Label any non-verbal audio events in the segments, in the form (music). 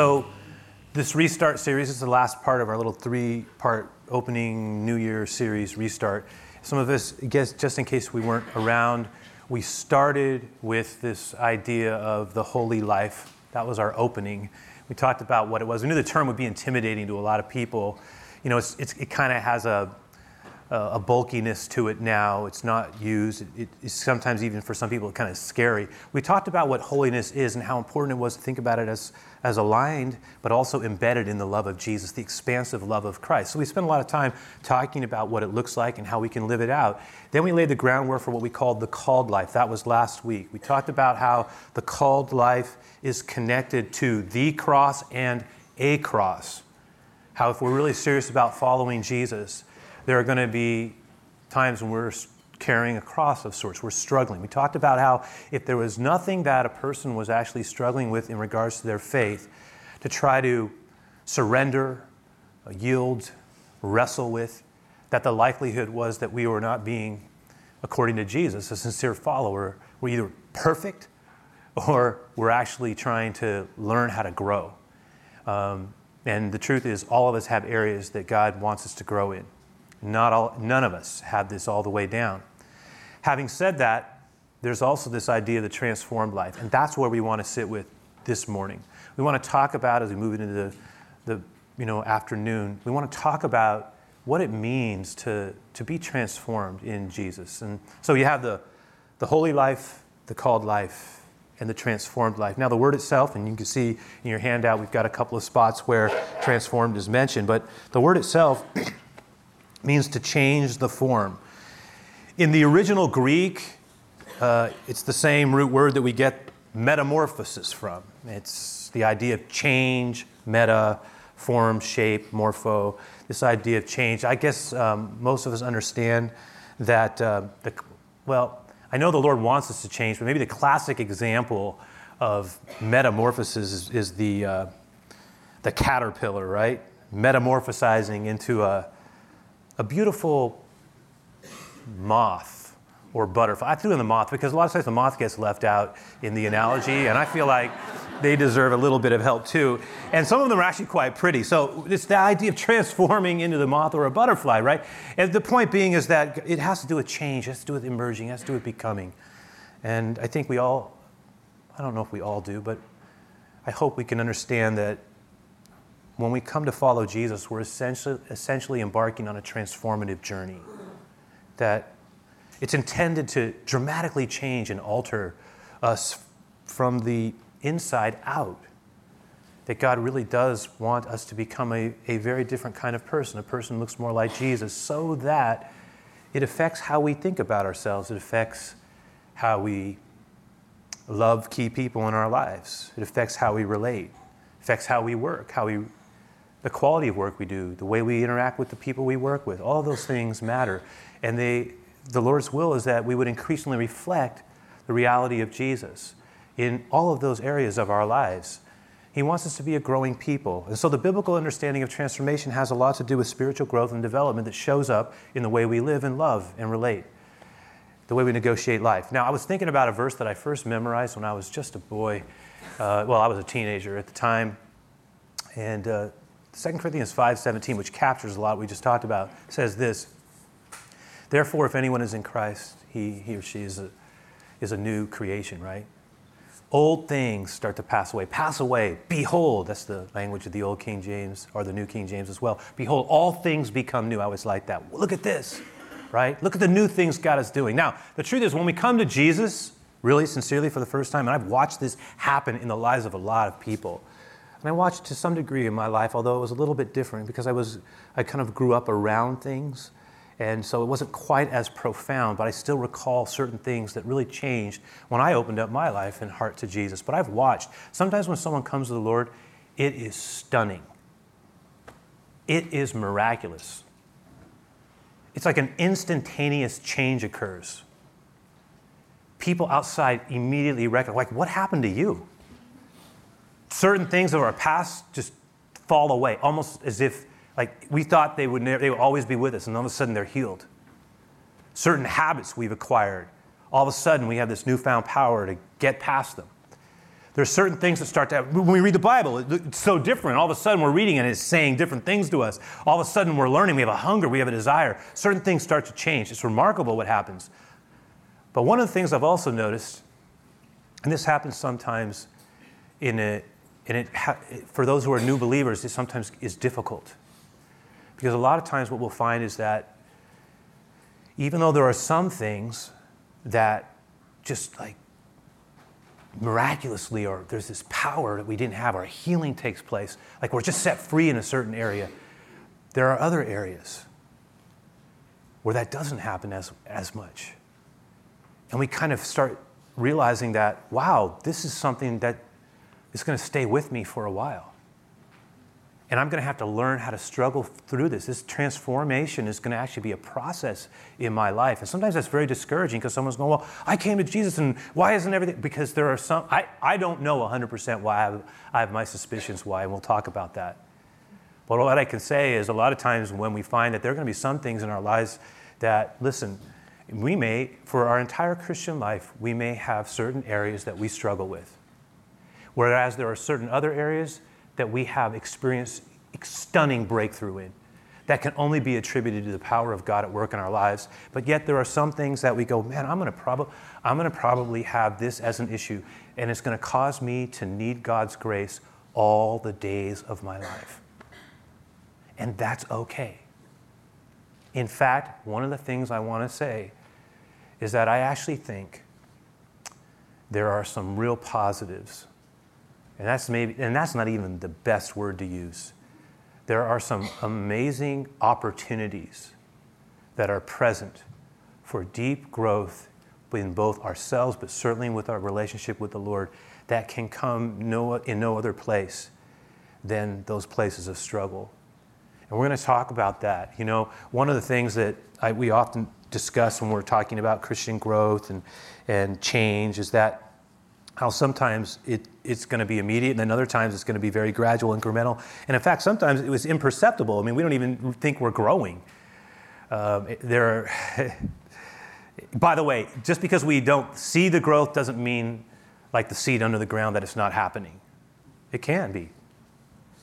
So, this Restart series is the last part of our little three part opening New Year series, Restart. Some of us, guess, just in case we weren't around, we started with this idea of the holy life. That was our opening. We talked about what it was. We knew the term would be intimidating to a lot of people. You know, it's, it's, it kind of has a, a bulkiness to it now. It's not used. It, it's sometimes even for some people kind of scary. We talked about what holiness is and how important it was to think about it as, as aligned, but also embedded in the love of Jesus, the expansive love of Christ. So we spent a lot of time talking about what it looks like and how we can live it out. Then we laid the groundwork for what we called the called life. That was last week. We talked about how the called life is connected to the cross and a cross. How if we're really serious about following Jesus, there are going to be times when we're carrying a cross of sorts. We're struggling. We talked about how if there was nothing that a person was actually struggling with in regards to their faith, to try to surrender, uh, yield, wrestle with, that the likelihood was that we were not being, according to Jesus, a sincere follower. We're either perfect or we're actually trying to learn how to grow. Um, and the truth is, all of us have areas that God wants us to grow in. Not all, none of us have this all the way down. Having said that, there's also this idea of the transformed life, and that's where we want to sit with this morning. We want to talk about as we move into the, the you know, afternoon, we want to talk about what it means to, to be transformed in Jesus. And so you have the, the holy life, the called life, and the transformed life. Now, the word itself, and you can see in your handout, we've got a couple of spots where transformed is mentioned, but the word itself (clears throat) means to change the form. In the original Greek, uh, it's the same root word that we get metamorphosis from. It's the idea of change, meta, form, shape, morpho, this idea of change. I guess um, most of us understand that, uh, the, well, I know the Lord wants us to change, but maybe the classic example of metamorphosis is, is the, uh, the caterpillar, right? Metamorphosizing into a, a beautiful moth or butterfly. I threw in the moth because a lot of times the moth gets left out in the analogy, and I feel like they deserve a little bit of help too. And some of them are actually quite pretty. So it's the idea of transforming into the moth or a butterfly, right? And the point being is that it has to do with change, it has to do with emerging, it has to do with becoming. And I think we all, I don't know if we all do, but I hope we can understand that when we come to follow Jesus, we're essentially, essentially embarking on a transformative journey. That it's intended to dramatically change and alter us from the inside out. That God really does want us to become a, a very different kind of person, a person who looks more like Jesus, so that it affects how we think about ourselves. It affects how we love key people in our lives. It affects how we relate, it affects how we work, how we the quality of work we do, the way we interact with the people we work with, all those things matter. And they, the Lord's will is that we would increasingly reflect the reality of Jesus in all of those areas of our lives. He wants us to be a growing people. And so the biblical understanding of transformation has a lot to do with spiritual growth and development that shows up in the way we live and love and relate, the way we negotiate life. Now, I was thinking about a verse that I first memorized when I was just a boy. Uh, well, I was a teenager at the time. And uh, 2 Corinthians 5:17, which captures a lot we just talked about, says this. Therefore, if anyone is in Christ, he, he or she is a, is a new creation, right? Old things start to pass away. Pass away. Behold, that's the language of the old King James or the new King James as well. Behold, all things become new. I always like that. Look at this, right? Look at the new things God is doing. Now, the truth is, when we come to Jesus, really sincerely for the first time, and I've watched this happen in the lives of a lot of people, and I watched to some degree in my life, although it was a little bit different because I was I kind of grew up around things. And so it wasn't quite as profound, but I still recall certain things that really changed when I opened up my life and heart to Jesus. But I've watched, sometimes when someone comes to the Lord, it is stunning. It is miraculous. It's like an instantaneous change occurs. People outside immediately recognize, like, what happened to you? certain things of our past just fall away, almost as if like we thought they would, they would always be with us, and all of a sudden they're healed. Certain habits we've acquired, all of a sudden we have this newfound power to get past them. There's certain things that start to when we read the Bible, it's so different. All of a sudden, we're reading and it's saying different things to us. All of a sudden, we're learning. We have a hunger, we have a desire. Certain things start to change. It's remarkable what happens. But one of the things I've also noticed, and this happens sometimes in a, and it for those who are new believers, it sometimes is difficult. Because a lot of times, what we'll find is that even though there are some things that just like miraculously, or there's this power that we didn't have, or healing takes place, like we're just set free in a certain area. There are other areas where that doesn't happen as, as much. And we kind of start realizing that, wow, this is something that is going to stay with me for a while. And I'm going to have to learn how to struggle through this. This transformation is going to actually be a process in my life. And sometimes that's very discouraging because someone's going, Well, I came to Jesus and why isn't everything? Because there are some, I, I don't know 100% why I have, I have my suspicions why, and we'll talk about that. But what I can say is a lot of times when we find that there are going to be some things in our lives that, listen, we may, for our entire Christian life, we may have certain areas that we struggle with. Whereas there are certain other areas that we have experienced stunning breakthrough in that can only be attributed to the power of God at work in our lives. But yet there are some things that we go, man, I'm to probably I'm to probably have this as an issue and it's to cause me to need God's grace all the days of my life. And that's okay. In fact, one of the things I want to say is that I actually think there are some real positives and that's maybe and that's not even the best word to use. There are some amazing opportunities that are present for deep growth in both ourselves, but certainly with our relationship with the Lord, that can come no, in no other place than those places of struggle. And we're going to talk about that. You know, one of the things that I, we often discuss when we're talking about Christian growth and, and change is that how sometimes it, it's going to be immediate and then other times it's going to be very gradual, incremental. And in fact, sometimes it was imperceptible. I mean, we don't even think we're growing. Um, there are, (laughs) by the way, just because we don't see the growth doesn't mean, like the seed under the ground, that it's not happening. It can be.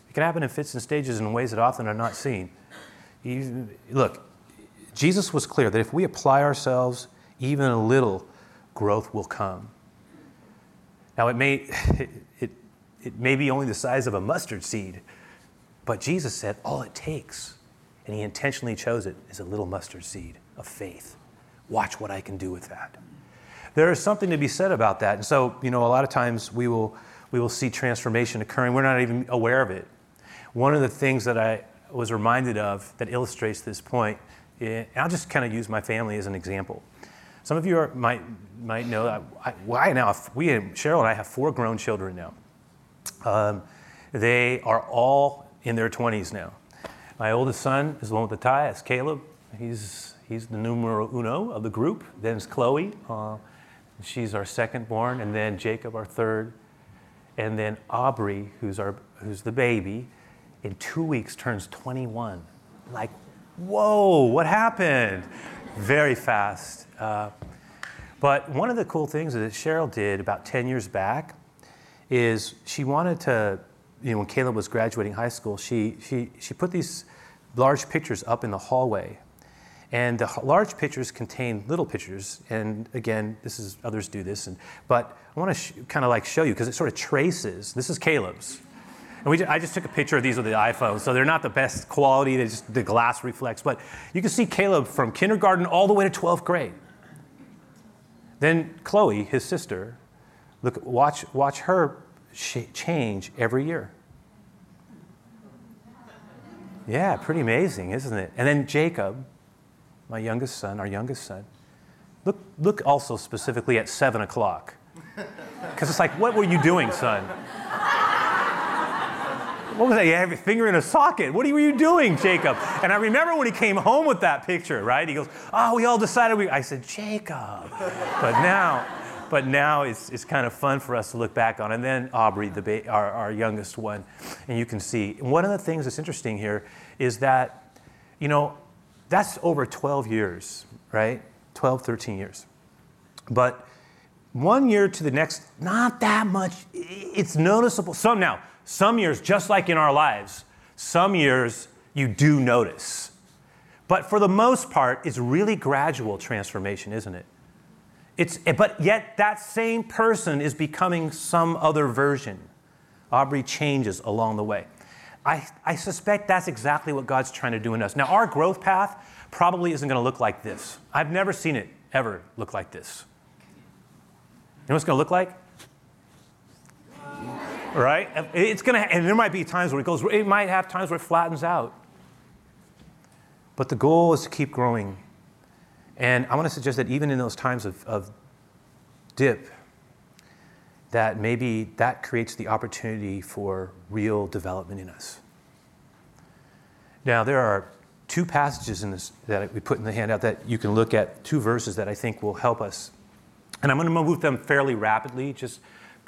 It can happen in fits and stages in ways that often are not seen. look, Jesus was clear that if we apply ourselves even a little, growth will come. Now, it may, (laughs) it, it, may be only the size of a mustard seed, but Jesus said all it takes, and he intentionally chose it, is a little mustard seed of faith. Watch what I can do with that. There is something to be said about that. And so, you know, a lot of times we will, we will see transformation occurring. We're not even aware of it. One of the things that I was reminded of that illustrates this point, eh, I'll just kind of use my family as an example. Some of you are, might, might know that I, I now, we, Cheryl and I have four grown children now. Um, they are all in their 20s now. My oldest son is the one with the tie, it's Caleb. He's, he's the numero uno of the group. Then it's Chloe, uh, she's our second born, and then Jacob, our third. And then Aubrey, who's, our, who's the baby, in two weeks turns 21. Like, whoa, what happened? Very fast. Uh, but one of the cool things that Cheryl did about 10 years back is she wanted to, you know, when Caleb was graduating high school, she, she, she put these large pictures up in the hallway. And the large pictures contain little pictures. And again, this is, others do this. And, but I want to sh- kind of like show you because it sort of traces. This is Caleb's. And we, I just took a picture of these with the iPhone, so they're not the best quality. Just, the glass reflects, but you can see Caleb from kindergarten all the way to 12th grade. Then Chloe, his sister, look, watch, watch her change every year. Yeah, pretty amazing, isn't it? And then Jacob, my youngest son, our youngest son, look, look also specifically at seven o'clock. Because it's like, what were you doing, son? What was that? You have your finger in a socket. What were you doing, Jacob? And I remember when he came home with that picture, right? He goes, Oh, we all decided we. I said, Jacob. But now, but now it's, it's kind of fun for us to look back on. And then Aubrey, the ba- our, our youngest one, and you can see. one of the things that's interesting here is that, you know, that's over 12 years, right? 12, 13 years. But one year to the next, not that much. It's noticeable. Some now, some years, just like in our lives, some years you do notice. But for the most part, it's really gradual transformation, isn't it? It's, but yet that same person is becoming some other version. Aubrey changes along the way. I, I suspect that's exactly what God's trying to do in us. Now, our growth path probably isn't going to look like this. I've never seen it ever look like this. You know what it's going to look like? Right? It's going to, and there might be times where it goes, it might have times where it flattens out. But the goal is to keep growing. And I want to suggest that even in those times of, of dip, that maybe that creates the opportunity for real development in us. Now, there are two passages in this that we put in the handout that you can look at, two verses that I think will help us. And I'm going to move them fairly rapidly just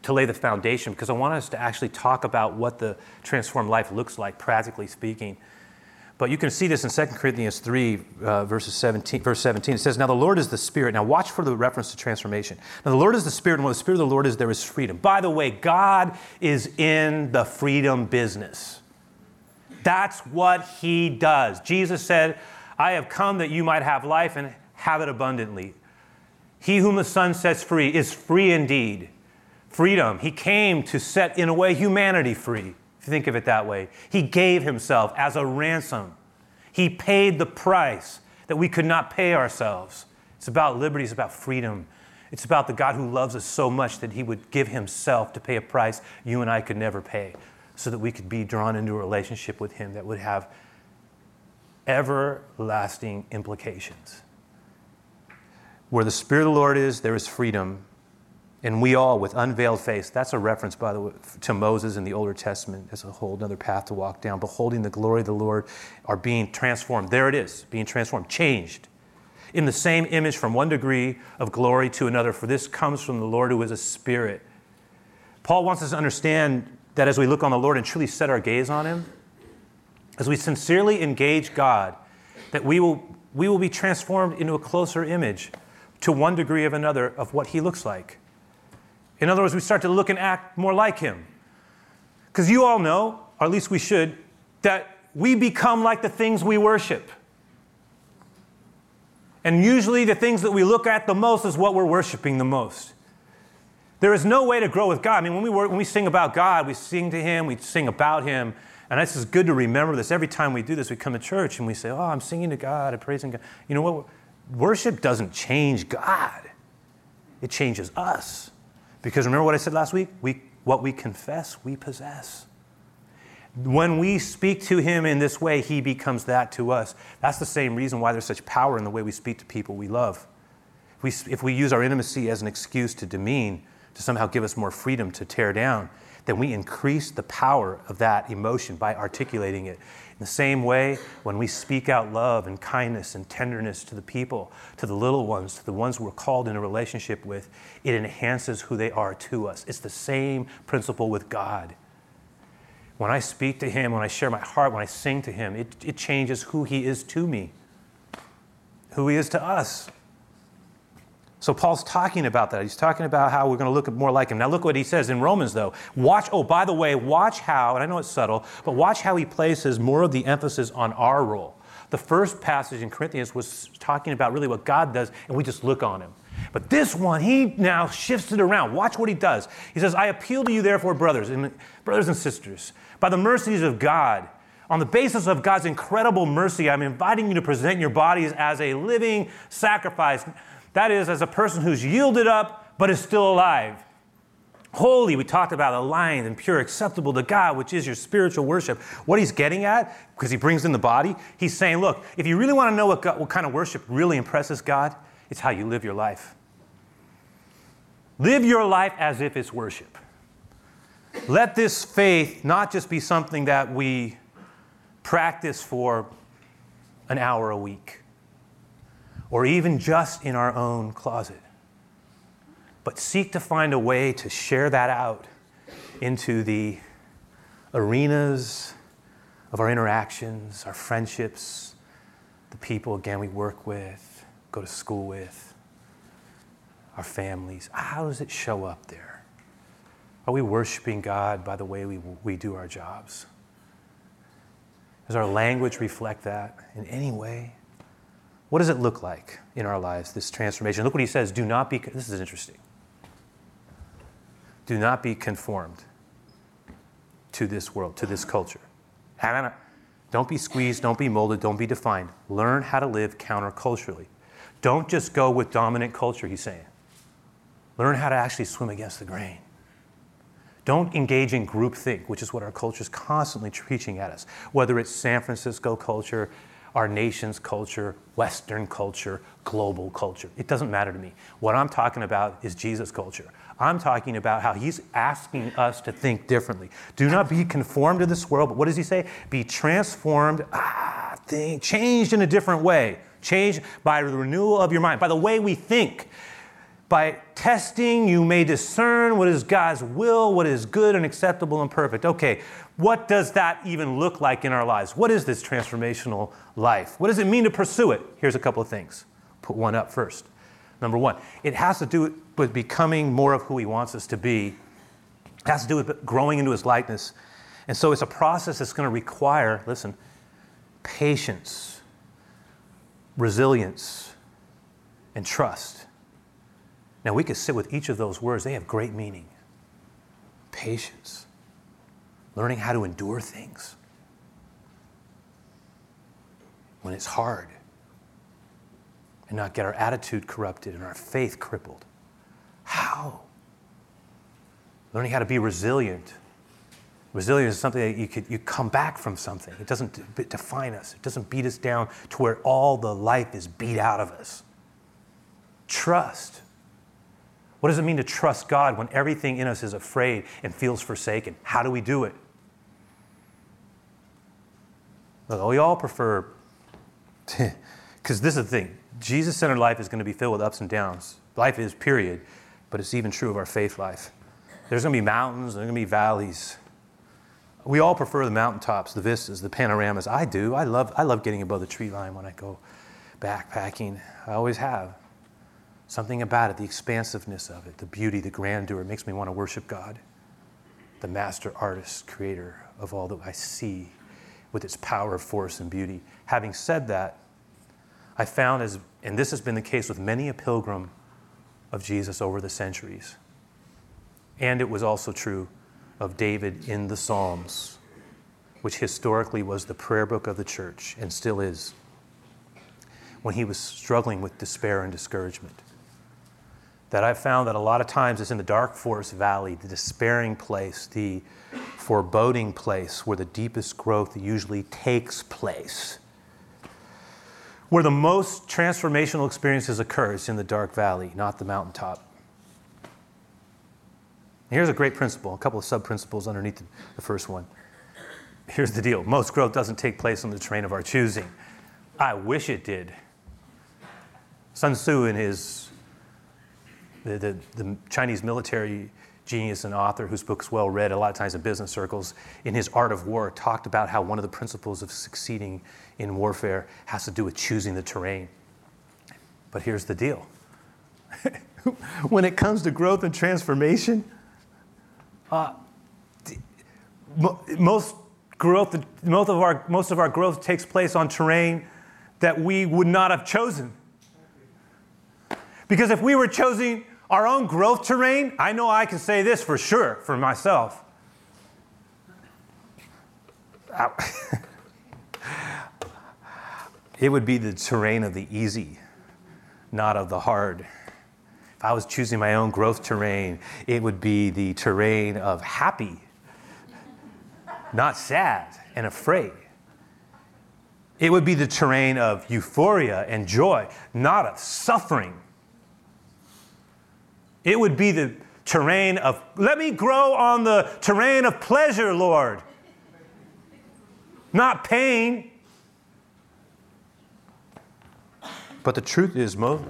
to lay the foundation because I want us to actually talk about what the transformed life looks like, practically speaking. But you can see this in 2 Corinthians 3, uh, verses 17, verse 17. It says, Now the Lord is the Spirit. Now watch for the reference to transformation. Now the Lord is the Spirit, and where the Spirit of the Lord is, there is freedom. By the way, God is in the freedom business. That's what He does. Jesus said, I have come that you might have life and have it abundantly. He whom the Son sets free is free indeed. Freedom. He came to set, in a way, humanity free if you think of it that way. He gave himself as a ransom. He paid the price that we could not pay ourselves. It's about liberty, it's about freedom. It's about the God who loves us so much that he would give himself to pay a price you and I could never pay so that we could be drawn into a relationship with him that would have everlasting implications. Where the Spirit of the Lord is, there is freedom. And we all, with unveiled face, that's a reference, by the way, to Moses in the Older Testament. There's a whole other path to walk down. Beholding the glory of the Lord are being transformed. There it is, being transformed, changed in the same image from one degree of glory to another, for this comes from the Lord who is a spirit. Paul wants us to understand that as we look on the Lord and truly set our gaze on him, as we sincerely engage God, that we will, we will be transformed into a closer image to one degree of another of what he looks like. In other words, we start to look and act more like him. Because you all know, or at least we should, that we become like the things we worship. And usually the things that we look at the most is what we're worshiping the most. There is no way to grow with God. I mean, when we, work, when we sing about God, we sing to Him, we sing about Him. And this is good to remember this. Every time we do this, we come to church and we say, Oh, I'm singing to God, I'm praising God. You know what? Worship doesn't change God, it changes us. Because remember what I said last week? We, what we confess, we possess. When we speak to him in this way, he becomes that to us. That's the same reason why there's such power in the way we speak to people we love. If we, if we use our intimacy as an excuse to demean, to somehow give us more freedom to tear down, then we increase the power of that emotion by articulating it. In the same way, when we speak out love and kindness and tenderness to the people, to the little ones, to the ones we're called in a relationship with, it enhances who they are to us. It's the same principle with God. When I speak to Him, when I share my heart, when I sing to Him, it, it changes who He is to me, who He is to us. So Paul's talking about that. He's talking about how we're going to look more like him. Now look what he says in Romans though. Watch, oh, by the way, watch how, and I know it's subtle, but watch how he places more of the emphasis on our role. The first passage in Corinthians was talking about really what God does, and we just look on him. But this one, he now shifts it around. Watch what he does. He says, I appeal to you, therefore, brothers and brothers and sisters, by the mercies of God, on the basis of God's incredible mercy, I'm inviting you to present your bodies as a living sacrifice that is, as a person who's yielded up but is still alive. Holy, we talked about aligned and pure, acceptable to God, which is your spiritual worship. What he's getting at, because he brings in the body, he's saying, look, if you really want to know what, God, what kind of worship really impresses God, it's how you live your life. Live your life as if it's worship. Let this faith not just be something that we practice for an hour a week or even just in our own closet. But seek to find a way to share that out into the arenas of our interactions, our friendships, the people, again, we work with, go to school with, our families. How does it show up there? Are we worshiping God by the way we, we do our jobs? Does our language reflect that in any way? What does it look like in our lives, this transformation? Look what he says do not be, this is interesting. Do not be conformed to this world, to this culture. Don't be squeezed, don't be molded, don't be defined. Learn how to live counterculturally. Don't just go with dominant culture, he's saying. Learn how to actually swim against the grain. Don't engage in groupthink, which is what our culture is constantly preaching at us. Whether it's San Francisco culture, our nation's culture, Western culture, global culture. It doesn't matter to me. What I'm talking about is Jesus' culture. I'm talking about how he's asking us to think differently. Do not be conformed to this world, but what does he say? Be transformed, ah, think, changed in a different way. Changed by the renewal of your mind, by the way we think. By testing, you may discern what is God's will, what is good and acceptable and perfect. Okay, what does that even look like in our lives? What is this transformational life? What does it mean to pursue it? Here's a couple of things. Put one up first. Number one, it has to do with becoming more of who He wants us to be, it has to do with growing into His likeness. And so it's a process that's going to require, listen, patience, resilience, and trust. Now, we could sit with each of those words, they have great meaning. Patience, learning how to endure things when it's hard, and not get our attitude corrupted and our faith crippled. How? Learning how to be resilient. Resilience is something that you could you come back from something. It doesn't define us. It doesn't beat us down to where all the life is beat out of us. Trust. What does it mean to trust God when everything in us is afraid and feels forsaken? How do we do it? Look, we all prefer, (laughs) because this is the thing Jesus centered life is going to be filled with ups and downs. Life is, period, but it's even true of our faith life. There's going to be mountains, there's going to be valleys. We all prefer the mountaintops, the vistas, the panoramas. I do. I love, I love getting above the tree line when I go backpacking. I always have. Something about it, the expansiveness of it, the beauty, the grandeur, it makes me want to worship God, the master artist, creator of all that I see with its power, force, and beauty. Having said that, I found, as, and this has been the case with many a pilgrim of Jesus over the centuries, and it was also true of David in the Psalms, which historically was the prayer book of the church and still is, when he was struggling with despair and discouragement that I've found that a lot of times it's in the dark forest valley, the despairing place, the foreboding place where the deepest growth usually takes place. Where the most transformational experiences occurs in the dark valley, not the mountaintop. Here's a great principle, a couple of sub principles underneath the first one. Here's the deal most growth doesn't take place on the terrain of our choosing. I wish it did. Sun Tzu, in his the, the, the Chinese military genius and author whose book's well read a lot of times in business circles, in his Art of War, talked about how one of the principles of succeeding in warfare has to do with choosing the terrain. But here's the deal (laughs) when it comes to growth and transformation, uh, most growth, most of, our, most of our growth takes place on terrain that we would not have chosen. Because if we were choosing our own growth terrain, I know I can say this for sure for myself. (laughs) it would be the terrain of the easy, not of the hard. If I was choosing my own growth terrain, it would be the terrain of happy, not sad and afraid. It would be the terrain of euphoria and joy, not of suffering it would be the terrain of, let me grow on the terrain of pleasure, Lord, not pain. But the truth is, most,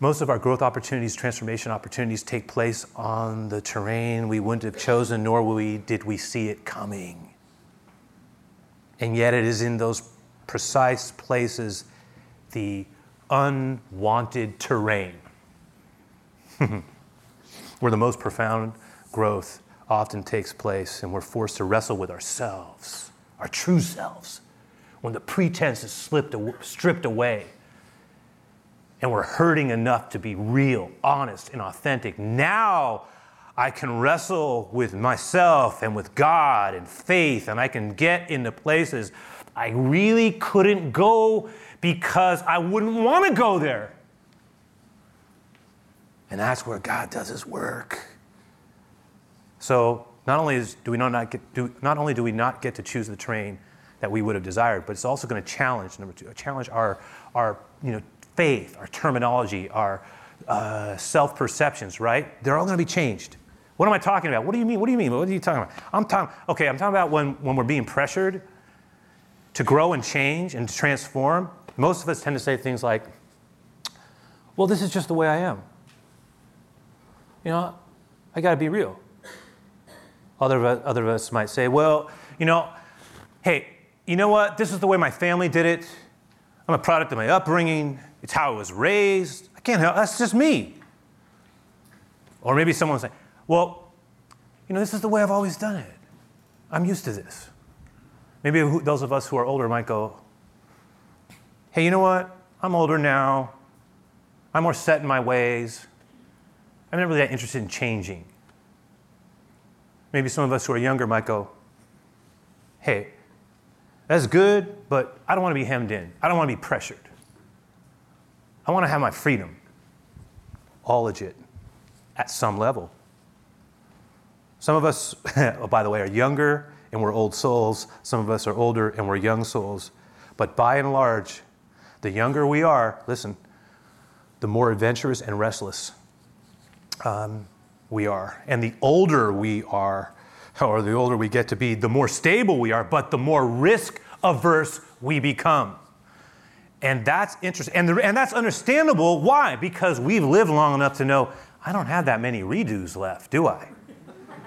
most of our growth opportunities, transformation opportunities take place on the terrain we wouldn't have chosen, nor we, did we see it coming. And yet, it is in those precise places, the unwanted terrain (laughs) where the most profound growth often takes place, and we're forced to wrestle with ourselves, our true selves, when the pretense is slipped, stripped away and we're hurting enough to be real, honest, and authentic. Now I can wrestle with myself and with God and faith, and I can get into places I really couldn't go because I wouldn't want to go there. And that's where God does his work. So not only is, do we not get, do, not only do we not get to choose the train that we would have desired, but it's also going to challenge number two, challenge our, our you know, faith, our terminology, our uh, self perceptions, right? They're all going to be changed. What am I talking about? What do you mean? What do you mean? What are you talking about? I'm talking, okay, I'm talking about when, when we're being pressured to grow and change and to transform. Most of us tend to say things like, well, this is just the way I am. You know, I got to be real. Other of, other of us might say, well, you know, hey, you know what? This is the way my family did it. I'm a product of my upbringing. It's how I was raised. I can't help. That's just me. Or maybe someone say, well, you know, this is the way I've always done it. I'm used to this. Maybe those of us who are older might go, hey, you know what? I'm older now. I'm more set in my ways. I'm not really that interested in changing. Maybe some of us who are younger might go, hey, that's good, but I don't want to be hemmed in. I don't want to be pressured. I want to have my freedom. All legit at some level. Some of us, (laughs) oh, by the way, are younger and we're old souls. Some of us are older and we're young souls. But by and large, the younger we are, listen, the more adventurous and restless um, we are. And the older we are, or the older we get to be, the more stable we are, but the more risk averse we become. And that's interesting. And, the, and that's understandable. Why? Because we've lived long enough to know I don't have that many redos left, do I?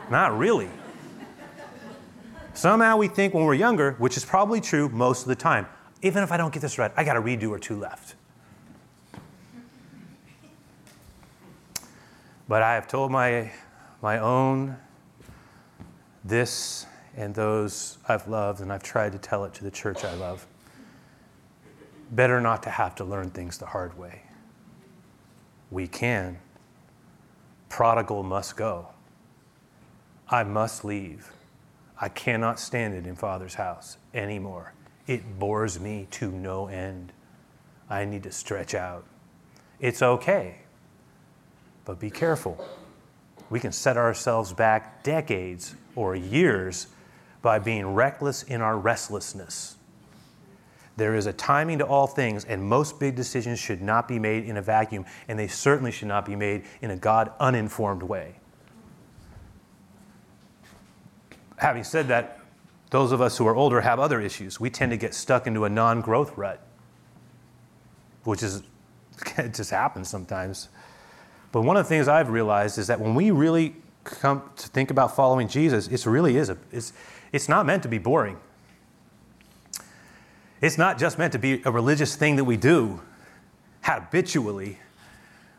Not really. Somehow we think when we're younger, which is probably true most of the time, even if I don't get this right, I got a redo or two left. But I have told my, my own this and those I've loved, and I've tried to tell it to the church I love. Better not to have to learn things the hard way. We can. Prodigal must go. I must leave. I cannot stand it in Father's house anymore. It bores me to no end. I need to stretch out. It's okay, but be careful. We can set ourselves back decades or years by being reckless in our restlessness. There is a timing to all things, and most big decisions should not be made in a vacuum, and they certainly should not be made in a God uninformed way. Having said that, those of us who are older have other issues. We tend to get stuck into a non growth rut, which is, (laughs) it just happens sometimes. But one of the things I've realized is that when we really come to think about following Jesus, it really is a, it's, it's not meant to be boring. It's not just meant to be a religious thing that we do habitually.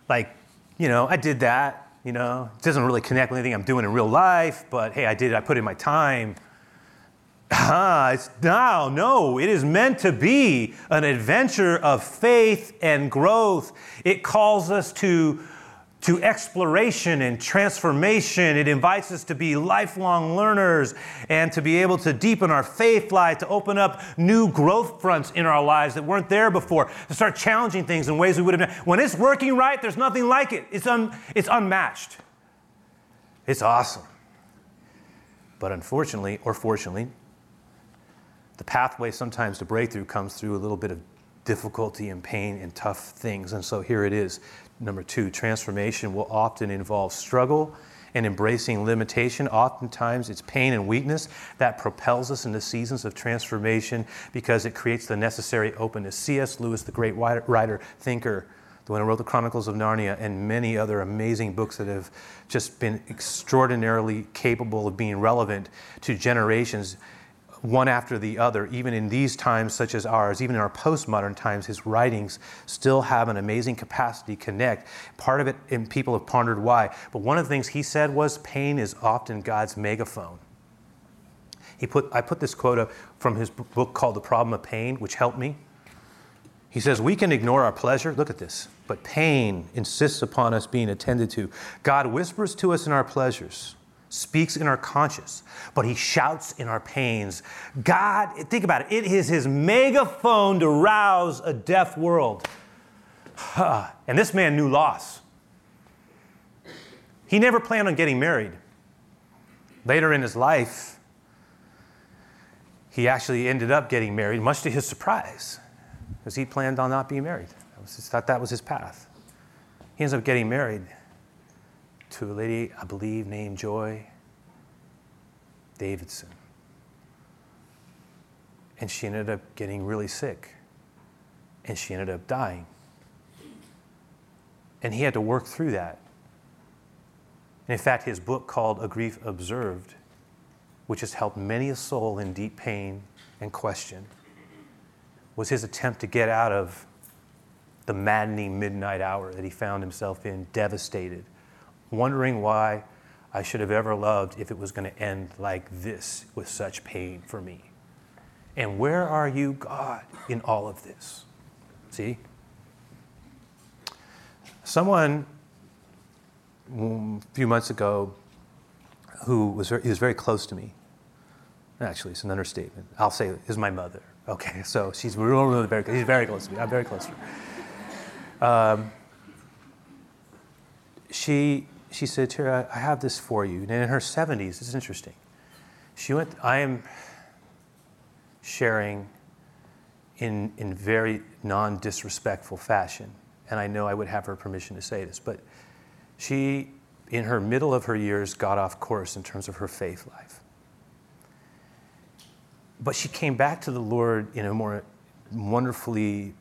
Like, you know, I did that, you know, it doesn't really connect with anything I'm doing in real life, but hey, I did it, I put in my time. Ah, it's no, no, it is meant to be an adventure of faith and growth. It calls us to to exploration and transformation. It invites us to be lifelong learners and to be able to deepen our faith life, to open up new growth fronts in our lives that weren't there before, to start challenging things in ways we would have. When it's working right, there's nothing like it. It's, un, it's unmatched. It's awesome. But unfortunately, or fortunately, the pathway sometimes to breakthrough comes through a little bit of difficulty and pain and tough things. And so here it is Number two, transformation will often involve struggle and embracing limitation. Oftentimes, it's pain and weakness that propels us into seasons of transformation because it creates the necessary openness. C.S. Lewis, the great writer, thinker, the one who wrote the Chronicles of Narnia, and many other amazing books that have just been extraordinarily capable of being relevant to generations, one after the other, even in these times such as ours, even in our postmodern times, his writings still have an amazing capacity to connect. Part of it, and people have pondered why. But one of the things he said was pain is often God's megaphone. He put, I put this quote up from his book called The Problem of Pain, which helped me. He says, We can ignore our pleasure. Look at this. But pain insists upon us being attended to. God whispers to us in our pleasures speaks in our conscience, but he shouts in our pains. God, think about it, it is his megaphone to rouse a deaf world. (sighs) and this man knew loss. He never planned on getting married. Later in his life, he actually ended up getting married, much to his surprise, because he planned on not being married. I just thought that was his path. He ends up getting married to a lady, I believe, named Joy Davidman. And she ended up getting really sick. And she ended up dying. And he had to work through that. And in fact, his book called A Grief Observed, which has helped many a soul in deep pain and question, was his attempt to get out of the maddening midnight hour that he found himself in, devastated wondering why I should have ever loved if it was going to end like this with such pain for me. And where are you, God, in all of this? See? Someone a few months ago who was very, was very close to me, actually, it's an understatement. I'll say is my mother. Okay, (laughs) so she's really, really very, she's very close to me. I'm very close to her. Um, she she said, Terry, I have this for you. And in her 70s, this is interesting. She went, I am sharing in, in very non disrespectful fashion. And I know I would have her permission to say this, but she, in her middle of her years, got off course in terms of her faith life. But she came back to the Lord in a more wonderfully,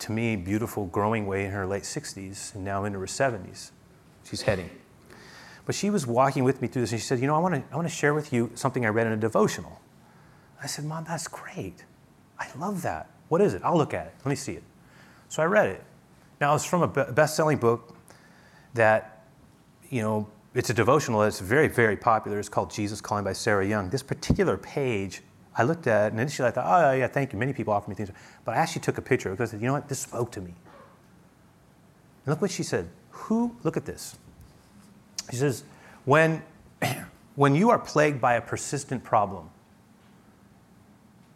to me, beautiful, growing way in her late 60s and now into her 70s she's heading. But she was walking with me through this and she said, You know, I want to I want to share with you something I read in a devotional. I said, Mom, that's great. I love that. What is it? I'll look at it. Let me see it. So I read it. Now, it's from a best selling book that, you know, it's a devotional that's very, very popular. It's called Jesus Calling by Sarah Young. This particular page, I looked at and initially I thought, oh, yeah, thank you. Many people offer me things. But I actually took a picture because I said, you know what? This spoke to me. And look what she said. Who, look at this. He says, when, (clears throat) when you are plagued by a persistent problem,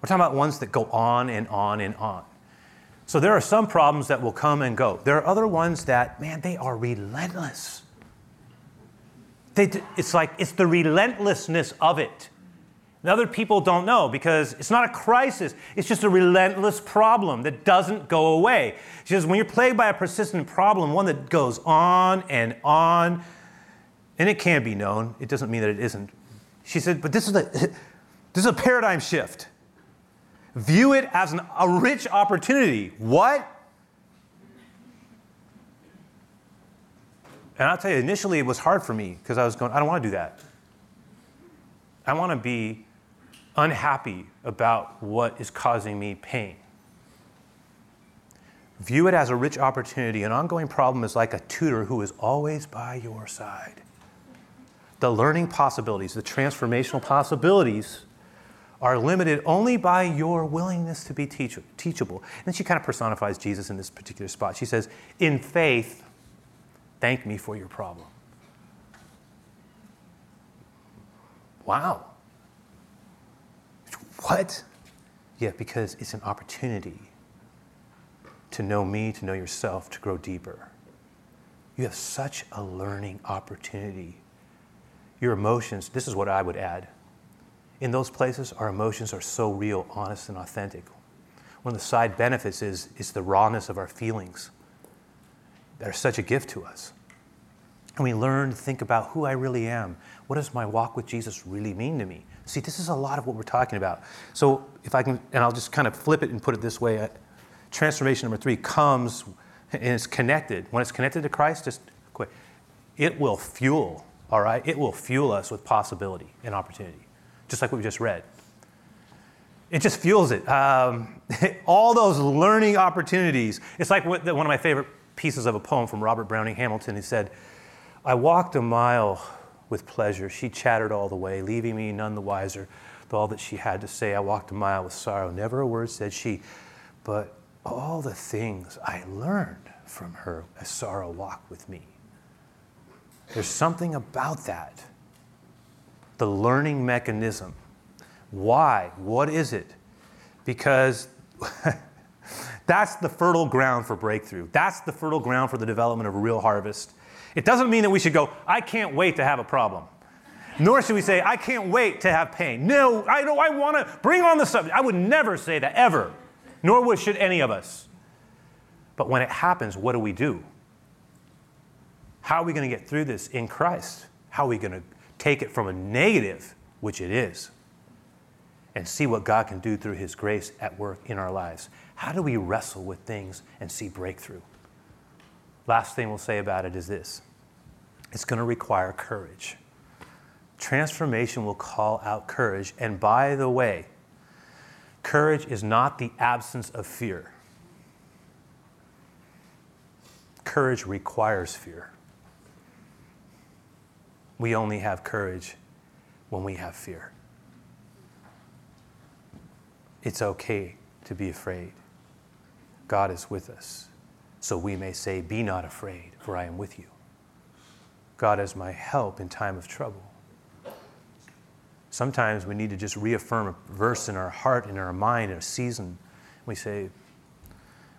we're talking about ones that go on and on and on. So there are some problems that will come and go. There are other ones that, man, they are relentless. They, it's like it's the relentlessness of it. And other people don't know because it's not a crisis, it's just a relentless problem that doesn't go away. She says, when you're plagued by a persistent problem, one that goes on and on, and it can be known, it doesn't mean that it isn't. She said, but this is a, (laughs) this is a paradigm shift. View it as an, a rich opportunity. What? And I'll tell you, initially it was hard for me because I was going, I don't want to do that. I want to be unhappy about what is causing me pain. View it as a rich opportunity. An ongoing problem is like a tutor who is always by your side. The learning possibilities, the transformational possibilities, are limited only by your willingness to be teach- teachable. And then she kind of personifies Jesus in this particular spot. She says, In faith, thank me for your problem. Wow. What? Yeah, because it's an opportunity to know me, to know yourself, to grow deeper. You have such a learning opportunity. Your emotions, this is what I would add. In those places, our emotions are so real, honest, and authentic. One of the side benefits is, is the rawness of our feelings that are such a gift to us. And we learn to think about who I really am. What does my walk with Jesus really mean to me? See, this is a lot of what we're talking about. So, if I can, and I'll just kind of flip it and put it this way uh, transformation number three comes and it's connected. When it's connected to Christ, just quick, it will fuel, all right? It will fuel us with possibility and opportunity, just like we just read. it just fuels it. Um, (laughs) all those learning opportunities. It's like one of my favorite pieces of a poem from Robert Browning Hamilton. He said, I walked a mile with pleasure. She chattered all the way, leaving me none the wiser with all that she had to say. I walked a mile with sorrow. Never a word said she, but all the things I learned from her as sorrow walked with me. There's something about that. The learning mechanism. Why? What is it? Because (laughs) that's the fertile ground for breakthrough. That's the fertile ground for the development of a real harvest. It doesn't mean that we should go, I can't wait to have a problem. Nor should we say, I can't wait to have pain. No, I don't I want to bring on the subject. I would never say that ever. Nor would should any of us. But when it happens, what do we do? How are we going to get through this in Christ? How are we going to take it from a negative, which it is, and see what God can do through His grace at work in our lives? How do we wrestle with things and see breakthrough? Last thing we'll say about it is this it's going to require courage. Transformation will call out courage. And by the way, courage is not the absence of fear. Courage requires fear. We only have courage when we have fear. It's okay to be afraid. God is with us. So we may say, Be not afraid, for I am with you. God is my help in time of trouble. Sometimes we need to just reaffirm a verse in our heart, in our mind, in a season. We say,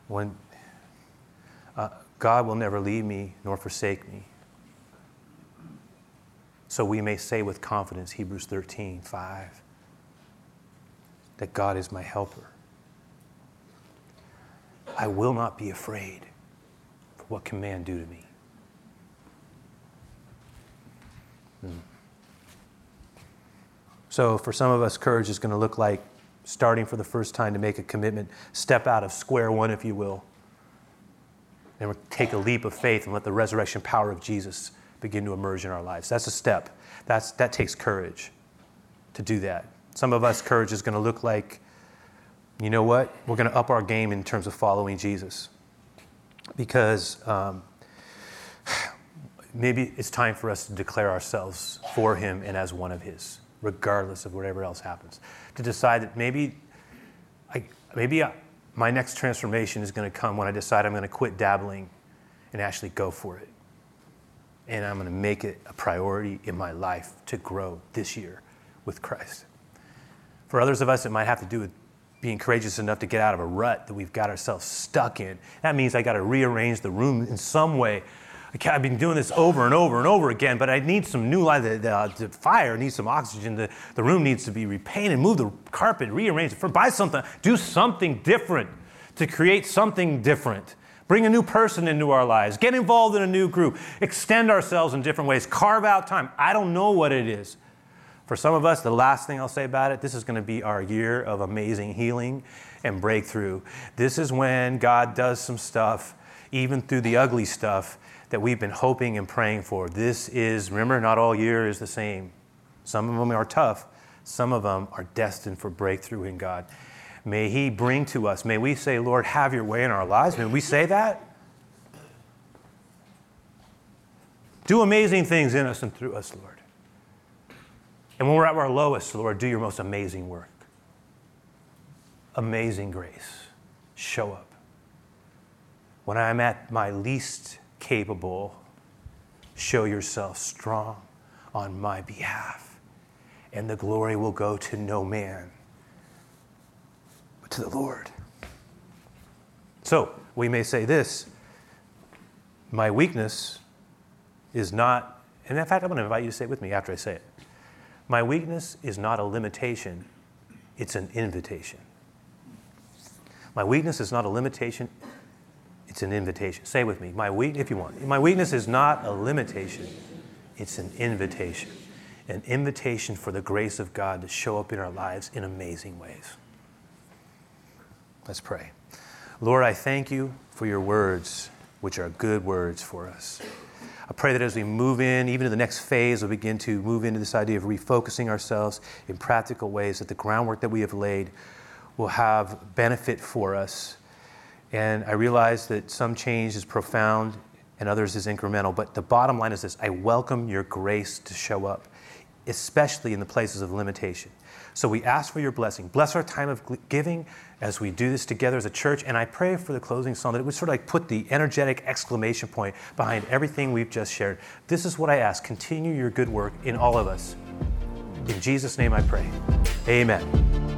when uh, God will never leave me nor forsake me. So we may say with confidence, Hebrews 13, 5, that God is my helper. I will not be afraid. For what can man do to me? Hmm. So, for some of us, courage is going to look like starting for the first time to make a commitment, step out of square one, if you will, and take a leap of faith and let the resurrection power of Jesus begin to emerge in our lives. That's a step. That's, that takes courage to do that. Some of us, courage is going to look like, you know what? We're going to up our game in terms of following Jesus. Because um, maybe it's time for us to declare ourselves for Him and as one of His, regardless of whatever else happens. To decide that maybe, I, maybe I, my next transformation is going to come when I decide I'm going to quit dabbling and actually go for it and I'm going to make it a priority in my life to grow this year with Christ. For others of us, it might have to do with being courageous enough to get out of a rut that we've got ourselves stuck in. That means I got to rearrange the room in some way. I've been doing this over and over and over again, but I need some new light. The, the, uh, the fire needs some oxygen. The, the room needs to be repainted, move the carpet, rearrange it, buy something, do something different to create something different. Bring a new person into our lives. Get involved in a new group. Extend ourselves in different ways. Carve out time. I don't know what it is. For some of us, the last thing I'll say about it, this is going to be our year of amazing healing and breakthrough. This is when God does some stuff, even through the ugly stuff that we've been hoping and praying for. This is, remember, not all year is the same. Some of them are tough, some of them are destined for breakthrough in God. May He bring to us, may we say, Lord, have your way in our lives. May we say that? Do amazing things in us and through us, Lord. And when we're at our lowest, Lord, do your most amazing work. Amazing grace. Show up. When I'm at my least capable, show yourself strong on my behalf, and the glory will go to no man but to the Lord. So we may say this my weakness is not, and in fact, I'm going to invite you to say it with me after I say it. My weakness is not a limitation, it's an invitation. My weakness is not a limitation, it's an invitation. Say with me, my weak, if you want. My weakness is not a limitation, it's an invitation. An invitation for the grace of God to show up in our lives in amazing ways. Let's pray. Lord, I thank you for your words, which are good words for us. I pray that as we move in, even to the next phase, we'll begin to move into this idea of refocusing ourselves in practical ways, that the groundwork that we have laid will have benefit for us. And I realize that some change is profound and others is incremental. But the bottom line is this I welcome your grace to show up, especially in the places of limitation. So we ask for your blessing. Bless our time of giving as we do this together as a church. And I pray for the closing song that it would sort of like put the energetic exclamation point behind everything we've just shared. This is what I ask. Continue your good work in all of us. In Jesus' name I pray. Amen.